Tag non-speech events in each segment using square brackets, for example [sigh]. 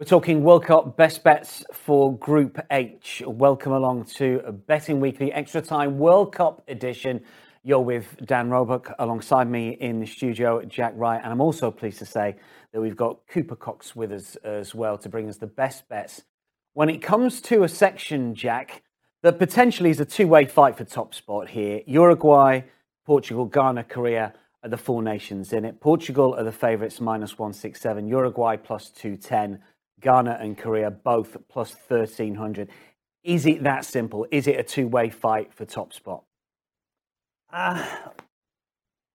We're talking World Cup best bets for Group H. Welcome along to Betting Weekly Extra Time World Cup edition. You're with Dan Roebuck alongside me in the studio, Jack Wright, and I'm also pleased to say that we've got Cooper Cox with us as well to bring us the best bets. When it comes to a section, Jack, that potentially is a two-way fight for top spot here. Uruguay, Portugal, Ghana, Korea are the four nations in it. Portugal are the favourites, minus 167. Uruguay plus 210. Ghana and Korea both plus 1300. Is it that simple? Is it a two way fight for top spot? Uh,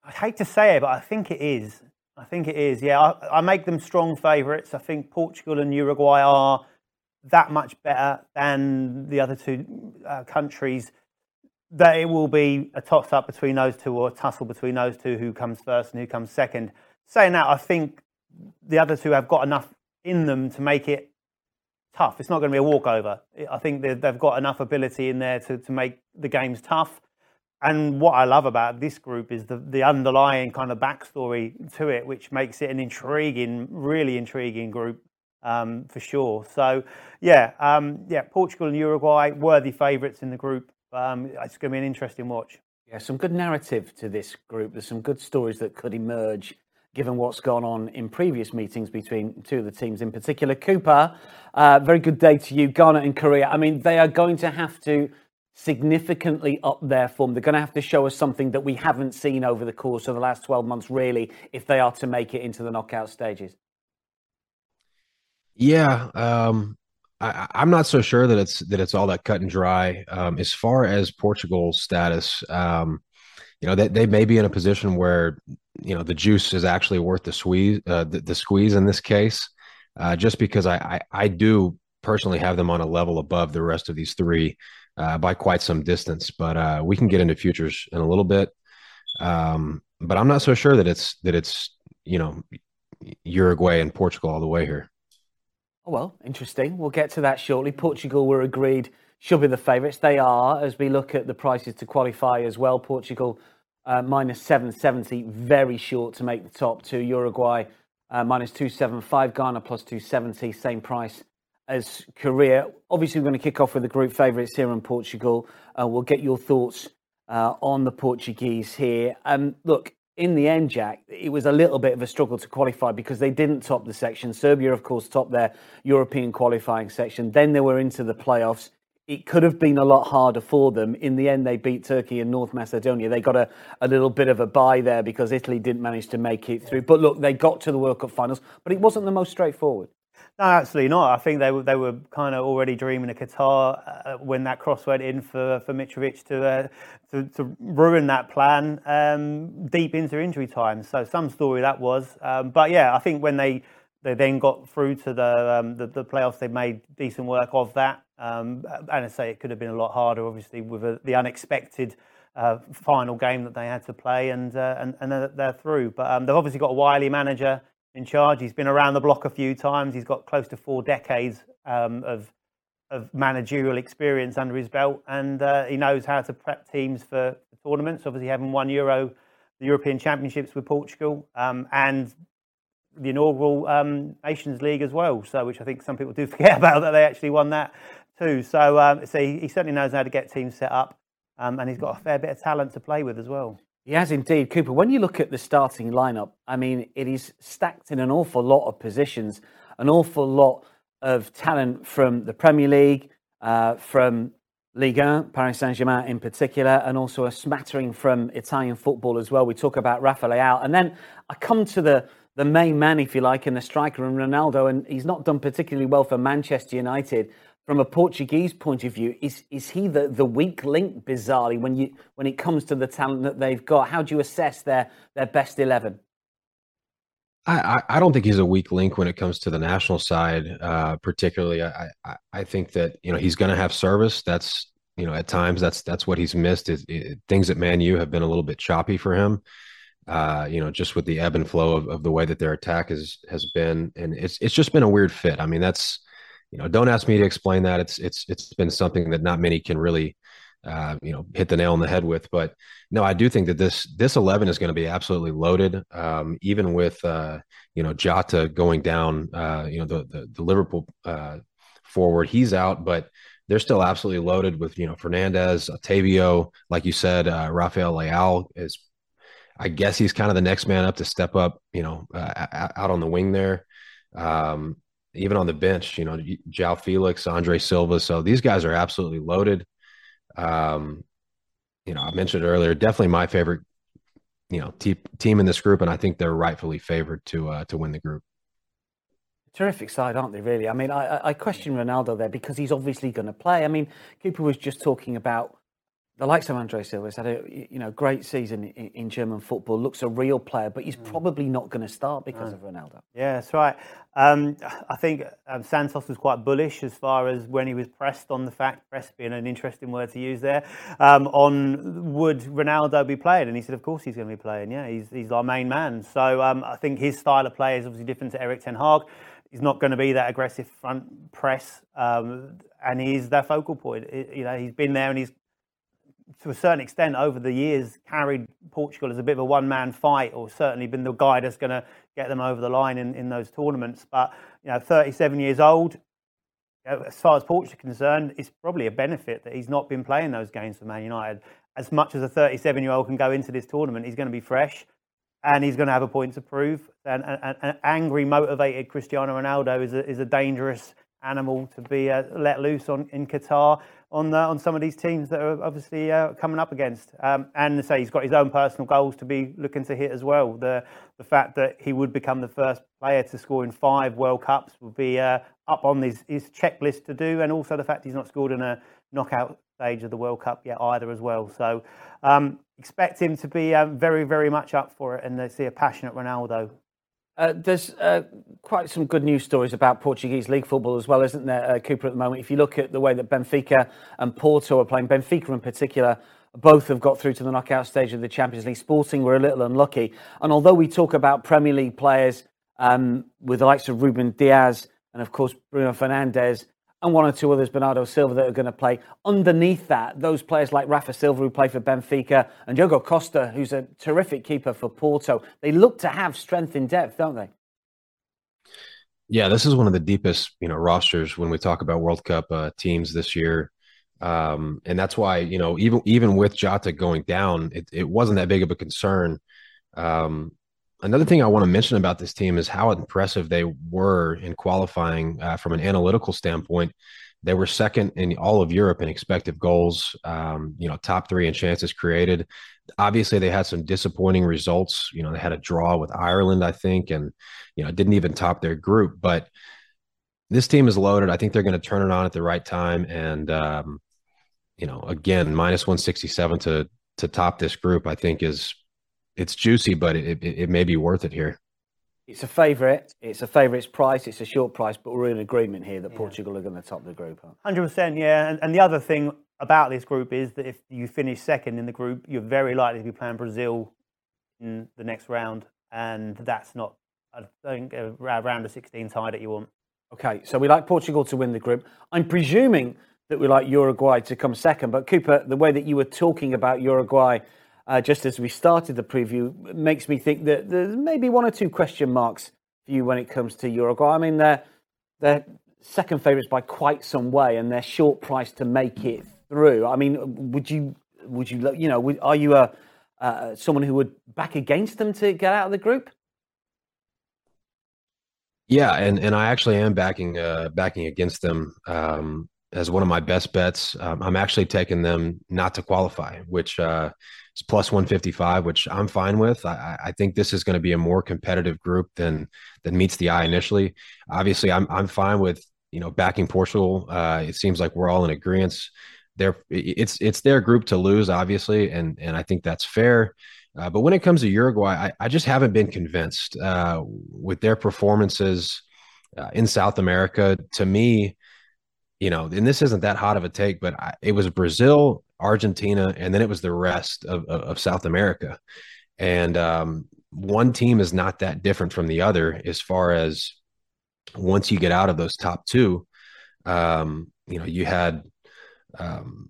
I'd hate to say it, but I think it is. I think it is. Yeah, I, I make them strong favourites. I think Portugal and Uruguay are that much better than the other two uh, countries. That it will be a toss up between those two or a tussle between those two who comes first and who comes second. Saying that, I think the other two have got enough in them to make it tough. It's not going to be a walkover. I think they've got enough ability in there to, to make the games tough. And what I love about this group is the, the underlying kind of backstory to it, which makes it an intriguing, really intriguing group um, for sure. So, yeah, um, yeah, Portugal and Uruguay, worthy favourites in the group. Um, it's going to be an interesting watch. Yeah, some good narrative to this group. There's some good stories that could emerge given what's gone on in previous meetings between two of the teams in particular. Cooper, uh, very good day to you. Ghana and Korea. I mean, they are going to have to significantly up their form. They're going to have to show us something that we haven't seen over the course of the last 12 months, really, if they are to make it into the knockout stages. Yeah, um, I, am not so sure that it's that it's all that cut and dry. Um, as far as Portugal's status, um, you know, they, they may be in a position where you know the juice is actually worth the squeeze uh, the, the, squeeze in this case uh, just because I, I, I do personally have them on a level above the rest of these three uh, by quite some distance but uh, we can get into futures in a little bit. Um, but i'm not so sure that it's that it's you know uruguay and portugal all the way here. Oh, well interesting. We'll get to that shortly. Portugal were agreed should be the favourites they are as we look at the prices to qualify as well portugal uh, minus 770, very short to make the top two. Uruguay uh, minus 275, Ghana plus 270, same price as Korea. Obviously, we're going to kick off with the group favourites here in Portugal. Uh, we'll get your thoughts uh, on the Portuguese here. Um, look, in the end, Jack, it was a little bit of a struggle to qualify because they didn't top the section. Serbia, of course, topped their European qualifying section. Then they were into the playoffs it could have been a lot harder for them. In the end, they beat Turkey and North Macedonia. They got a, a little bit of a bye there because Italy didn't manage to make it through. But look, they got to the World Cup finals, but it wasn't the most straightforward. No, absolutely not. I think they were they were kind of already dreaming of Qatar uh, when that cross went in for for Mitrovic to uh, to, to, ruin that plan um, deep into injury time. So some story that was. Um, but yeah, I think when they they then got through to the, um, the, the playoffs. They made decent work of that. Um, and I say it could have been a lot harder, obviously, with a, the unexpected uh, final game that they had to play, and uh, and, and they're, they're through. But um, they've obviously got a wily manager in charge. He's been around the block a few times. He's got close to four decades um, of of managerial experience under his belt, and uh, he knows how to prep teams for, for tournaments. Obviously, having won Euro, the European Championships with Portugal, um, and the inaugural um, Nations League as well. So, which I think some people do [laughs] forget about that they actually won that too. So, um, so he, he, certainly knows how to get teams set up. um, and he's got a fair bit of talent to play with as well. He has indeed, Cooper. When you look at the starting lineup, I mean, it is stacked in an awful lot of positions, an awful lot of talent from the Premier League, uh, from Ligue 1, Paris Saint Germain in particular, and also a smattering from Italian football as well. We talk about Rafa Leao. And then I come to the, the main man, if you like, and the striker, and Ronaldo, and he's not done particularly well for Manchester United from a Portuguese point of view, is is he the, the weak link bizarrely when you when it comes to the talent that they've got? How do you assess their their best eleven? I, I don't think he's a weak link when it comes to the national side, uh, particularly. I, I, I think that you know he's going to have service. That's you know at times that's that's what he's missed. Is it, things at Man U have been a little bit choppy for him. Uh, you know, just with the ebb and flow of, of the way that their attack has has been, and it's it's just been a weird fit. I mean, that's you know, don't ask me to explain that. It's it's it's been something that not many can really, uh, you know, hit the nail on the head with. But no, I do think that this this eleven is going to be absolutely loaded. Um, even with uh, you know Jota going down, uh, you know the the, the Liverpool uh, forward, he's out, but they're still absolutely loaded with you know Fernandes, Otavio, like you said, uh, Rafael Leao is. I guess he's kind of the next man up to step up, you know, uh, out on the wing there. Um, even on the bench, you know, João Felix, Andre Silva. So these guys are absolutely loaded. Um, you know, I mentioned earlier, definitely my favorite, you know, te- team in this group, and I think they're rightfully favored to uh, to win the group. Terrific side, aren't they? Really. I mean, I, I question Ronaldo there because he's obviously going to play. I mean, Cooper was just talking about the likes of Andre Silva has had a you know great season in, in, German football. Looks a real player, but he's mm. probably not going to start because no. of Ronaldo. Yeah, that's right. Um, I think um, Santos was quite bullish as far as when he was pressed on the fact, pressed being an interesting word to use there, um, on would Ronaldo be playing, and he said, of course he's going to be playing. Yeah, he's he's our main man. So um, I think his style of play is obviously different to Erik ten Hag. He's not going to be that aggressive front press, um, and he's their focal point. It, you know, he's been there and he's to a certain extent over the years carried Portugal as a bit of a one man fight, or certainly been the guy that's going to get them over the line in, in those tournaments. But you know, 37 years old, as far as Portugal concerned, it's probably a benefit that he's not been playing those games for Man United. As much as a 37 year old can go into this tournament, he's going to be fresh and he's going to have a point to prove. And an angry, motivated Cristiano Ronaldo is a, is a dangerous animal to be uh, let loose on in Qatar on the, on some of these teams that are obviously uh, coming up against. Um, and say he's got his own personal goals to be looking to hit as well. The the fact that he would become the first player to score in five World Cups would be uh, up on his, his checklist to do, and also the fact he's not scored in a knockout stage of the World Cup yet either as well. So um, expect him to be um, very very much up for it, and they see a passionate Ronaldo uh, there's uh, quite some good news stories about Portuguese league football as well, isn't there, uh, Cooper, at the moment? If you look at the way that Benfica and Porto are playing, Benfica in particular, both have got through to the knockout stage of the Champions League. Sporting were a little unlucky. And although we talk about Premier League players um, with the likes of Ruben Dias and, of course, Bruno Fernandes, and one or two others, Bernardo Silva, that are going to play. Underneath that, those players like Rafa Silva, who play for Benfica, and Diogo Costa, who's a terrific keeper for Porto, they look to have strength in depth, don't they? Yeah, this is one of the deepest, you know, rosters when we talk about World Cup uh, teams this year, um, and that's why you know even even with Jota going down, it, it wasn't that big of a concern. Um, another thing I want to mention about this team is how impressive they were in qualifying uh, from an analytical standpoint. They were second in all of Europe in expected goals, um, you know, top three in chances created. Obviously, they had some disappointing results. You know, they had a draw with Ireland, I think, and, you know, didn't even top their group. But this team is loaded. I think they're going to turn it on at the right time. And, um, you know, again, minus 167 to, to top this group, I think is it's juicy, but it, it, it may be worth it here. It's a favourite. It's a favourite's price. It's a short price, but we're in agreement here that yeah. Portugal are going to top the group. Hundred percent, yeah. And, and the other thing about this group is that if you finish second in the group, you're very likely to be playing Brazil in the next round, and that's not, I think, a round of 16 tie that you want. Okay, so we like Portugal to win the group. I'm presuming that we like Uruguay to come second, but Cooper, the way that you were talking about Uruguay uh, just as we started the preview, makes me think that there's maybe one or two question marks for you when it comes to Uruguay. I mean, they're, they're second favourites by quite some way, and they're short priced to make it through. I mean, would you would you, you know, are you a uh, someone who would back against them to get out of the group? Yeah, and and I actually am backing uh, backing against them um, as one of my best bets. Um, I'm actually taking them not to qualify, which uh, is plus 155, which I'm fine with. I, I think this is going to be a more competitive group than than meets the eye initially. Obviously, I'm I'm fine with you know backing Portugal. Uh, it seems like we're all in agreement. They're it's it's their group to lose, obviously, and and I think that's fair. Uh, but when it comes to Uruguay, I, I just haven't been convinced uh, with their performances uh, in South America. To me, you know, and this isn't that hot of a take, but I, it was Brazil, Argentina, and then it was the rest of, of, of South America. And um, one team is not that different from the other as far as once you get out of those top two. Um, you know, you had um,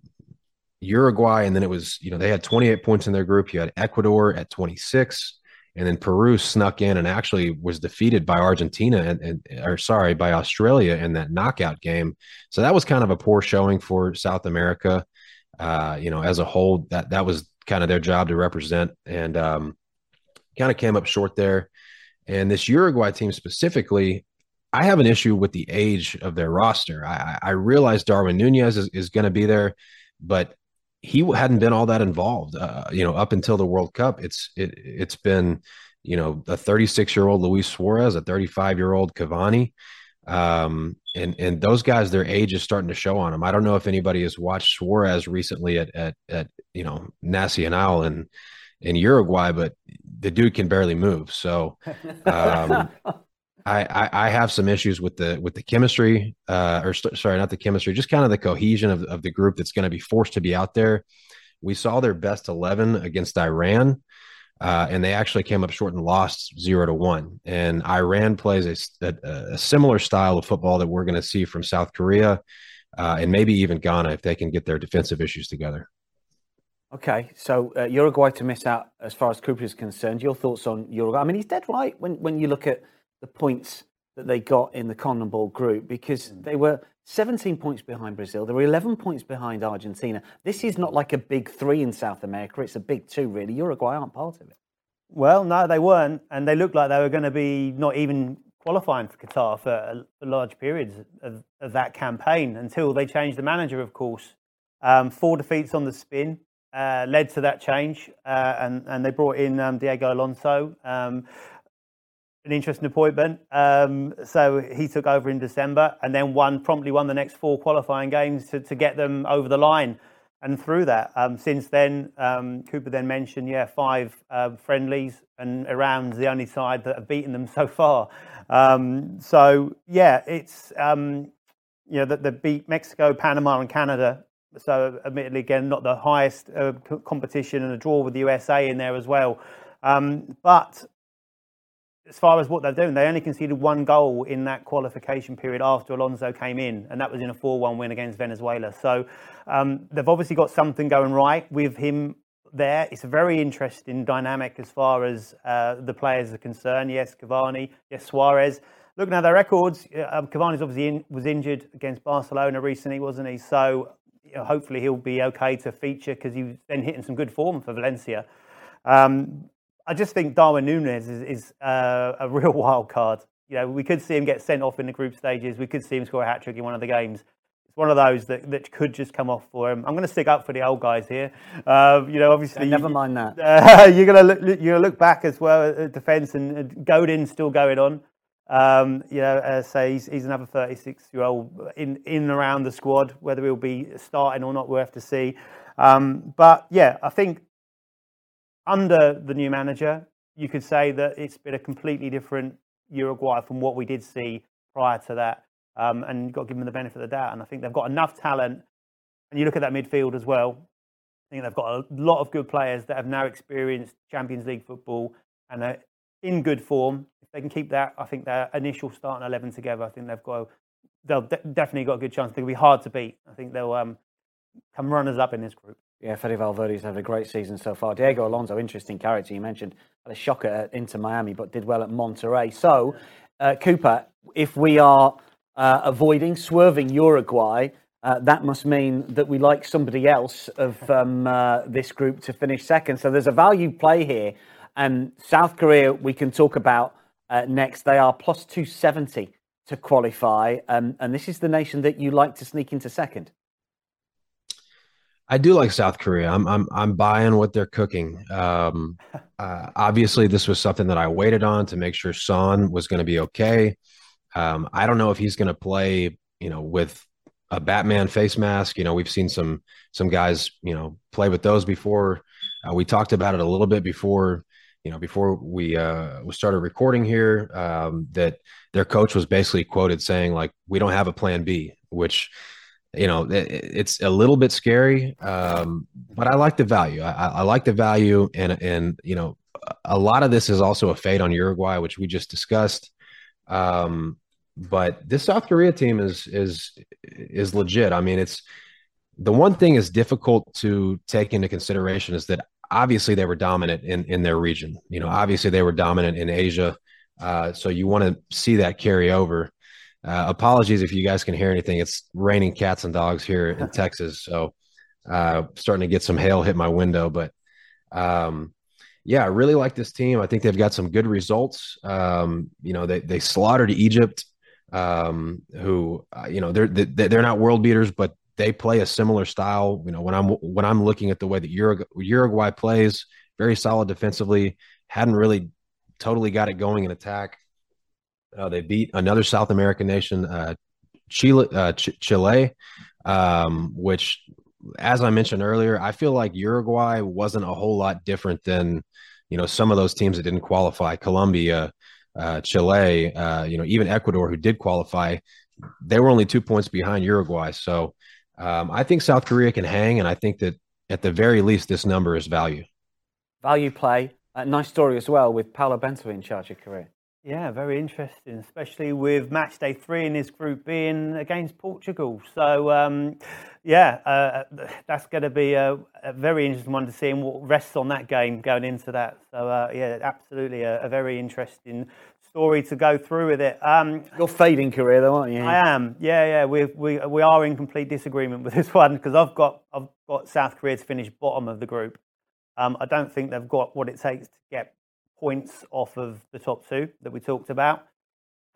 Uruguay, and then it was, you know, they had 28 points in their group. You had Ecuador at 26. And then Peru snuck in and actually was defeated by Argentina and, and, or sorry, by Australia in that knockout game. So that was kind of a poor showing for South America. Uh, you know, as a whole, that that was kind of their job to represent, and um, kind of came up short there. And this Uruguay team specifically, I have an issue with the age of their roster. I, I realize Darwin Nunez is, is going to be there, but he hadn't been all that involved, uh, you know, up until the World Cup. It's it, it's been, you know, a 36 year old Luis Suarez, a 35 year old Cavani, um, and and those guys, their age is starting to show on them. I don't know if anybody has watched Suarez recently at at at you know Nacional in in Uruguay, but the dude can barely move. So [laughs] um, I, I, I have some issues with the with the chemistry, uh, or st- sorry, not the chemistry, just kind of the cohesion of, of the group that's going to be forced to be out there. We saw their best eleven against Iran, uh, and they actually came up short and lost zero to one. And Iran plays a, a, a similar style of football that we're going to see from South Korea, uh, and maybe even Ghana if they can get their defensive issues together. Okay, so uh, Uruguay to miss out as far as Cooper is concerned. Your thoughts on Uruguay? I mean, he's dead right when when you look at the points that they got in the CONMEBOL group because mm. they were 17 points behind Brazil. They were 11 points behind Argentina. This is not like a big three in South America. It's a big two, really. Uruguay aren't part of it. Well, no, they weren't. And they looked like they were going to be not even qualifying for Qatar for, for large periods of, of, that campaign until they changed the manager, of course. Um, four defeats on the spin uh, led to that change. Uh, and, and they brought in um, Diego Alonso. Um, an interesting appointment. Um, so he took over in December and then won promptly won the next four qualifying games to, to get them over the line and through that. Um, since then, um, Cooper then mentioned, yeah, five uh, friendlies and Iran's the only side that have beaten them [laughs] so far. Um, so yeah, it's um, you know that they beat Mexico, Panama, and Canada. So admittedly, again, not the highest uh, competition and a draw with the USA in there as well. But as far as what they're doing, they only conceded one goal in that qualification period after Alonso came in, and that was in a 4 1 win against Venezuela. So um, they've obviously got something going right with him there. It's a very interesting dynamic as far as uh, the players are concerned. Yes, Cavani, yes, Suarez. Looking at their records, uh, um, Cavani's obviously in, was injured against Barcelona recently, wasn't he? So you know, hopefully he'll be okay to feature because he's been hitting some good form for Valencia. Um, I just think Darwin Nunez is, is uh, a real [laughs] wild card. You know, we could see him get sent off in the group stages. We could see him score a hat trick in one of the games. It's one of those that, that could just come off for him. I'm going to stick up for the old guys here. Uh, you know, obviously, never mind that. [laughs] Uh, you're going to look, you're going to look back as well at defence and, and Godin still going on. Um, you know, uh, say he's, he's another 36 year old in in and around the squad. Whether he'll be starting or not, we'll have to see. Um, but yeah, I think under the new manager, you could say that it's been a completely different Uruguay from what we did see prior to that. Um, and you've got to give them the benefit of the doubt. And I think they've got enough talent. And you look at that midfield as well. I think they've got a lot of good players that have now experienced Champions League football and are in good form. If they can keep that, I think their initial starting eleven together. I think they've got they'll de- definitely got a good chance. They'll be hard to beat. I think they'll um, come runners up in this group. Yeah, Fede Valverde's had a great season so far. Diego Alonso, interesting character. You mentioned had a shocker at Inter Miami, but did well at Monterrey. So, uh, Cooper, if we are uh, avoiding, swerving Uruguay, uh, that must mean that we like somebody else of um, uh, this group to finish second. So there's a value play here. And South Korea, we can talk about uh, next. They are plus 270 to qualify. Um, and this is the nation that you like to sneak into second. I do like South Korea. I'm I'm I'm buying what they're cooking. Um, uh, obviously, this was something that I waited on to make sure Son was going to be okay. Um, I don't know if he's going to play, you know, with a Batman face mask. You know, we've seen some some guys, you know, play with those before. Uh, we talked about it a little bit before, you know, before we uh, we started recording here. Um, that their coach was basically quoted saying like, "We don't have a plan B," which you know it, it's a little bit scary um, but i like the value I, I, like the value and and you know a lot of this is also a fade on uruguay which we just discussed um, but this South Korea team is is is legit. I mean, it's the one thing is difficult to take into consideration is that obviously they were dominant in in their region. You know, obviously they were dominant in Asia. Uh, so you want to see that carry over. Uh, apologies if you guys can hear anything. It's raining cats and dogs here in [laughs] Texas, so uh, starting to get some hail hit my window. But um, yeah, I really like this team. I think they've got some good results. Um, you know, they they slaughtered Egypt um, who uh, you know they're they're not world beaters, but they play a similar style. You know, when I'm when I'm looking at the way that Uruguay, Uruguay plays, very solid defensively, hadn't really totally got it going in attack. Uh, they beat another South American nation, uh, Chile, uh, Ch- Chile um, which, as I mentioned earlier, I feel like Uruguay wasn't a whole lot different than you know some of those teams that didn't qualify. Colombia, uh, Chile, uh, you know, even Ecuador, who did qualify, they were only two points behind Uruguay. So um, I think South Korea can hang, and I think that at the very least, this number is value. Value play. Uh, nice story as well with Paulo Bento in charge of Korea. Yeah, very interesting, especially with match day three in this group being against Portugal. So, um, yeah, uh, that's going to be a, a, very interesting one to see and what rests on that game going into that. So, uh, yeah, absolutely a, a, very interesting story to go through with it. Um, You're fading Korea, though, aren't you? I am. Yeah, yeah. We we we are in complete disagreement with this [laughs] one because I've got I've got South Korea to finish bottom of the group. Um, I don't think they've got what it takes to get points off of the top two that we talked about.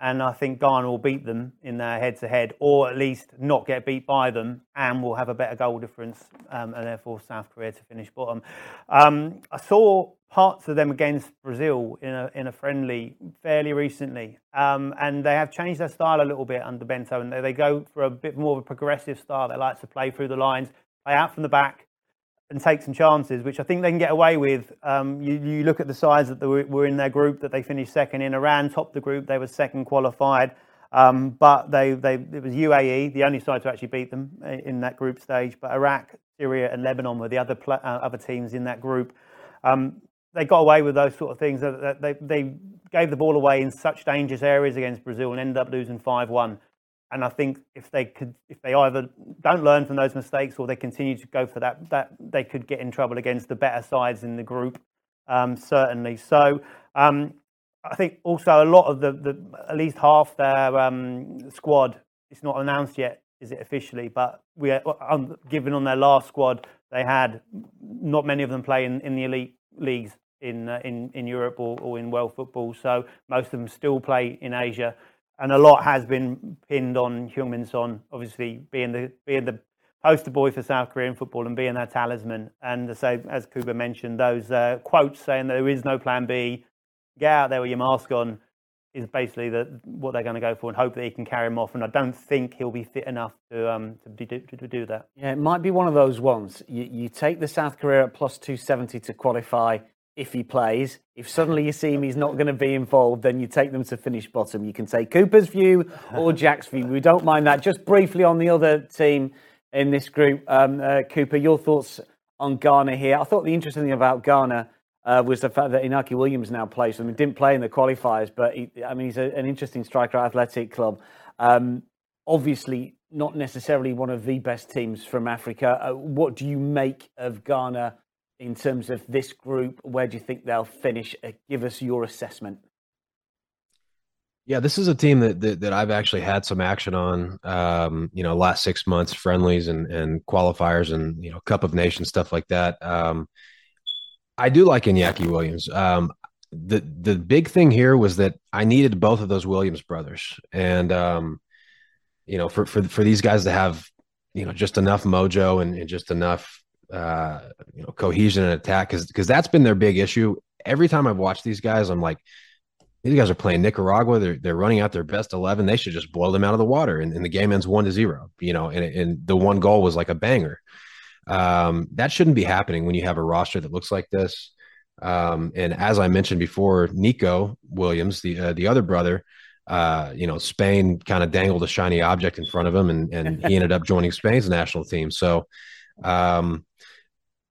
And I think Ghana will beat them in their head to head, or at least not get beat by them, and will have a better goal difference, um, and therefore South Korea to finish bottom. Um, I saw parts of them against Brazil in a, in a friendly fairly recently, um, and they have changed their style a little bit under Bento, and they, they go for a bit more of a progressive style. They like to play through the lines, play out from the back, and take some chances, which I think they can get away with. Um, you, you, look at the sides that were, were, in their group that they finished second in. Iran topped the group; they were second qualified, um, but they, they it was UAE, the only side to actually beat them in that group stage. But Iraq, Syria, and Lebanon were the other uh, other teams in that group. Um, they got away with those sort of things. They, they gave the ball away in such dangerous areas against Brazil and ended up losing five one. And I think if they could, if they either don't learn from those mistakes or they continue to go for that, that they could get in trouble against the better sides in the group, um, certainly. So um, I think also a lot of the, the at least half their um, squad. It's not announced yet, is it officially? But we, are, um, given on their last squad, they had not many of them play in, in the elite leagues in uh, in in Europe or, or in world football. So most of them still play in Asia and a lot has been pinned on Heung-min Son, obviously being the being the poster boy for South Korean football and being their talisman. And so, as Cooper mentioned, those uh, quotes saying there is no plan B, get out there with your mask on, is basically the, what they're going to go for and hope that he can carry him off. And I don't think he'll be fit enough to um, to, do, to do that. Yeah, it might be one of those ones. You, you take the South Korea at plus 270 to qualify if he plays. If suddenly you see him, he's not going to be involved, then you take them to finish bottom. You can take Cooper's view or Jack's view. We don't mind that. Just briefly on the other team in this group, um, uh, Cooper, your thoughts on Ghana here? I thought the interesting thing about Ghana uh, was the fact that Inaki Williams now plays. I mean, he didn't play in the qualifiers, but he, I mean, he's a, an interesting striker at Athletic Club. Um, obviously, not necessarily one of the best teams from Africa. Uh, what do you make of Ghana? In terms of this group? Where do you think they'll finish? Uh, give us your assessment. Yeah, this is a team that, that, that I've actually had some action on. Um, you know, last six months, friendlies and and qualifiers, and you know, Cup of Nations stuff like that. Um, I do like Inaki Williams. Um, the the big thing here was that I needed both of those Williams brothers, and um, you know, for for for these guys to have you know just enough mojo and, and just enough uh, you know cohesion and attack because because that's been their big issue. Every time I've watched these guys, I'm like these guys are playing Nicaragua. They're they're running out their best eleven. They should just blow them out of the water, and, and the game ends one to zero. You know, and and the one goal was like a banger. Um, that shouldn't be happening when you have a roster that looks like this. Um, and as I mentioned before, Nico Williams, the uh, the other brother, uh, you know, Spain kind of dangled a shiny object in front of him, and and he ended up joining Spain's national team. So, um,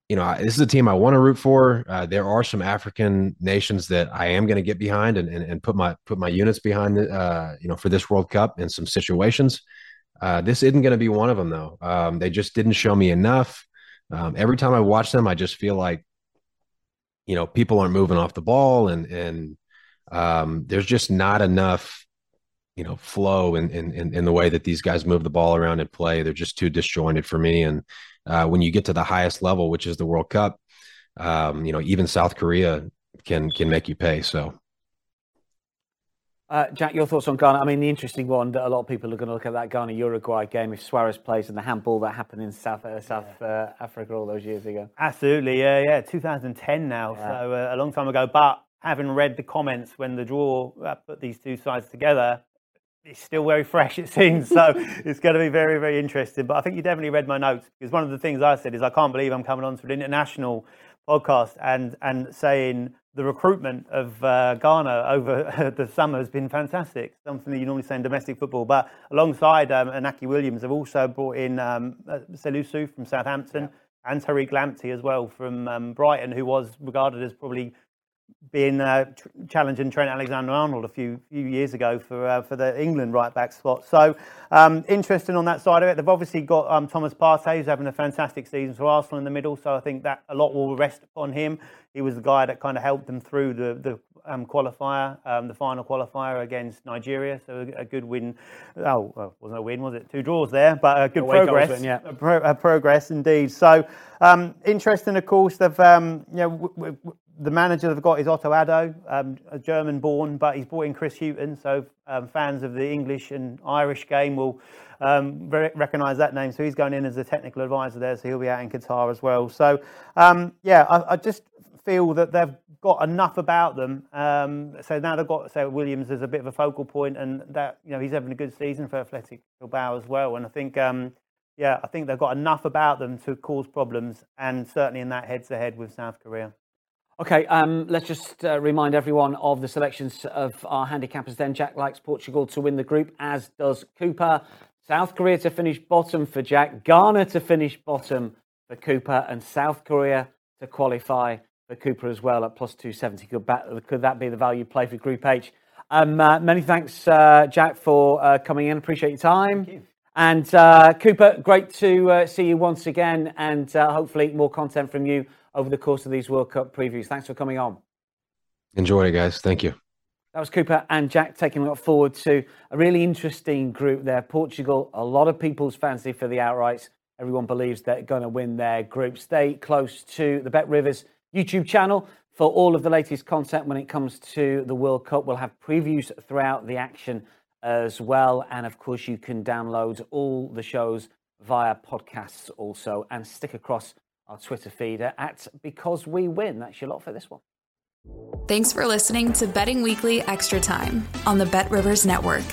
you know, this is a team I want to root for. Uh, there are some African nations that I am going to get behind and, and, and put my put my units behind, uh, you know, for this World Cup in some situations. Uh, this isn't going to be one of them, though. Um, they just didn't show me enough. Um, every time I watch them, I just feel like, you know, people aren't moving off the ball, and and um, there's just not enough, you know, flow in, in in the way that these guys move the ball around and play. They're just too disjointed for me, and uh, when you get to the highest level, which is the World Cup, um, you know, even South Korea can can make you pay. So. Uh, Jack, your thoughts on Ghana? I mean, the interesting one that a lot of people are going to look at that Ghana Uruguay game if Suarez plays and the handball that happened in South uh, South yeah. uh, Africa all those years ago. Absolutely, yeah, yeah, 2010 now, yeah. so uh, a long time ago. But having read the comments when the draw uh, put these two sides together, it's still very fresh, it seems. So [laughs] it's going to be very, very interesting. But I think you definitely read my notes because one of the things I said is I can't believe I'm coming on to an international podcast and and saying the recruitment of uh, Ghana over [laughs] the summer has been fantastic. Something that you normally say in domestic football. But alongside um, Inaki Williams, have also brought in um, uh, Salisu from Southampton yeah. and Tariq Lamptey as well from um, Brighton, who was regarded as probably being uh, challenging Trent Alexander-Arnold a few few years ago for uh, for the England right back spot. So um, interesting on that side of it. They've obviously got um, Thomas Partey who's having a fantastic season for Arsenal in the middle. So I think that a lot will rest on him. He was the guy that kind of helped them through the the um, qualifier, um, the final qualifier against Nigeria. So a, a good win. Oh, well, wasn't a win, was it? Two draws there, but a good progress. Win, yeah. a, pro- a progress indeed. So um, interesting, of course. They've um, you know. W- w- the manager they've got is Otto Addo, um, a German born, but he's brought in Chris Hughton. So um, fans of the English and Irish game will um, recognise that name. So he's going in as a technical advisor there. So he'll be out in Qatar as well. So um, yeah, I, I, just feel that they've got enough about them. Um, so now they've got say Williams as a bit of a focal point, and that you know he's having a good season for Athletic Bilbao as well. And I think. Um, yeah, I think they've got enough about them to cause problems, and certainly in that head-to-head with South Korea. Okay, um, let's just uh, remind everyone of the selections of our handicappers then. Jack likes Portugal to win the group, as does Cooper. South Korea to finish bottom for Jack, Ghana to finish bottom for Cooper, and South Korea to qualify for Cooper as well at plus 270. Could, could that be the value play for Group H? Um, uh, many thanks, uh, Jack, for uh, coming in. Appreciate your time. You. And uh, Cooper, great to uh, see you once again, and hopefully more content from you over the course of these World Cup previews. Thanks for coming on. Enjoy it, guys. Thank you. That was Cooper and Jack taking it forward to a really interesting group there. Portugal, a lot of people's fancy for the outrights. Everyone believes they're going to win their group. Stay close to the Bet Rivers YouTube channel for all of the latest content when it comes to the World Cup. We'll have previews throughout the action as well. And of course, you can download all the shows via podcasts also and stick across our Twitter feeder at Because We Win. That's your lot for this one. Thanks for listening to Betting Weekly Extra Time on the Bet Rivers Network.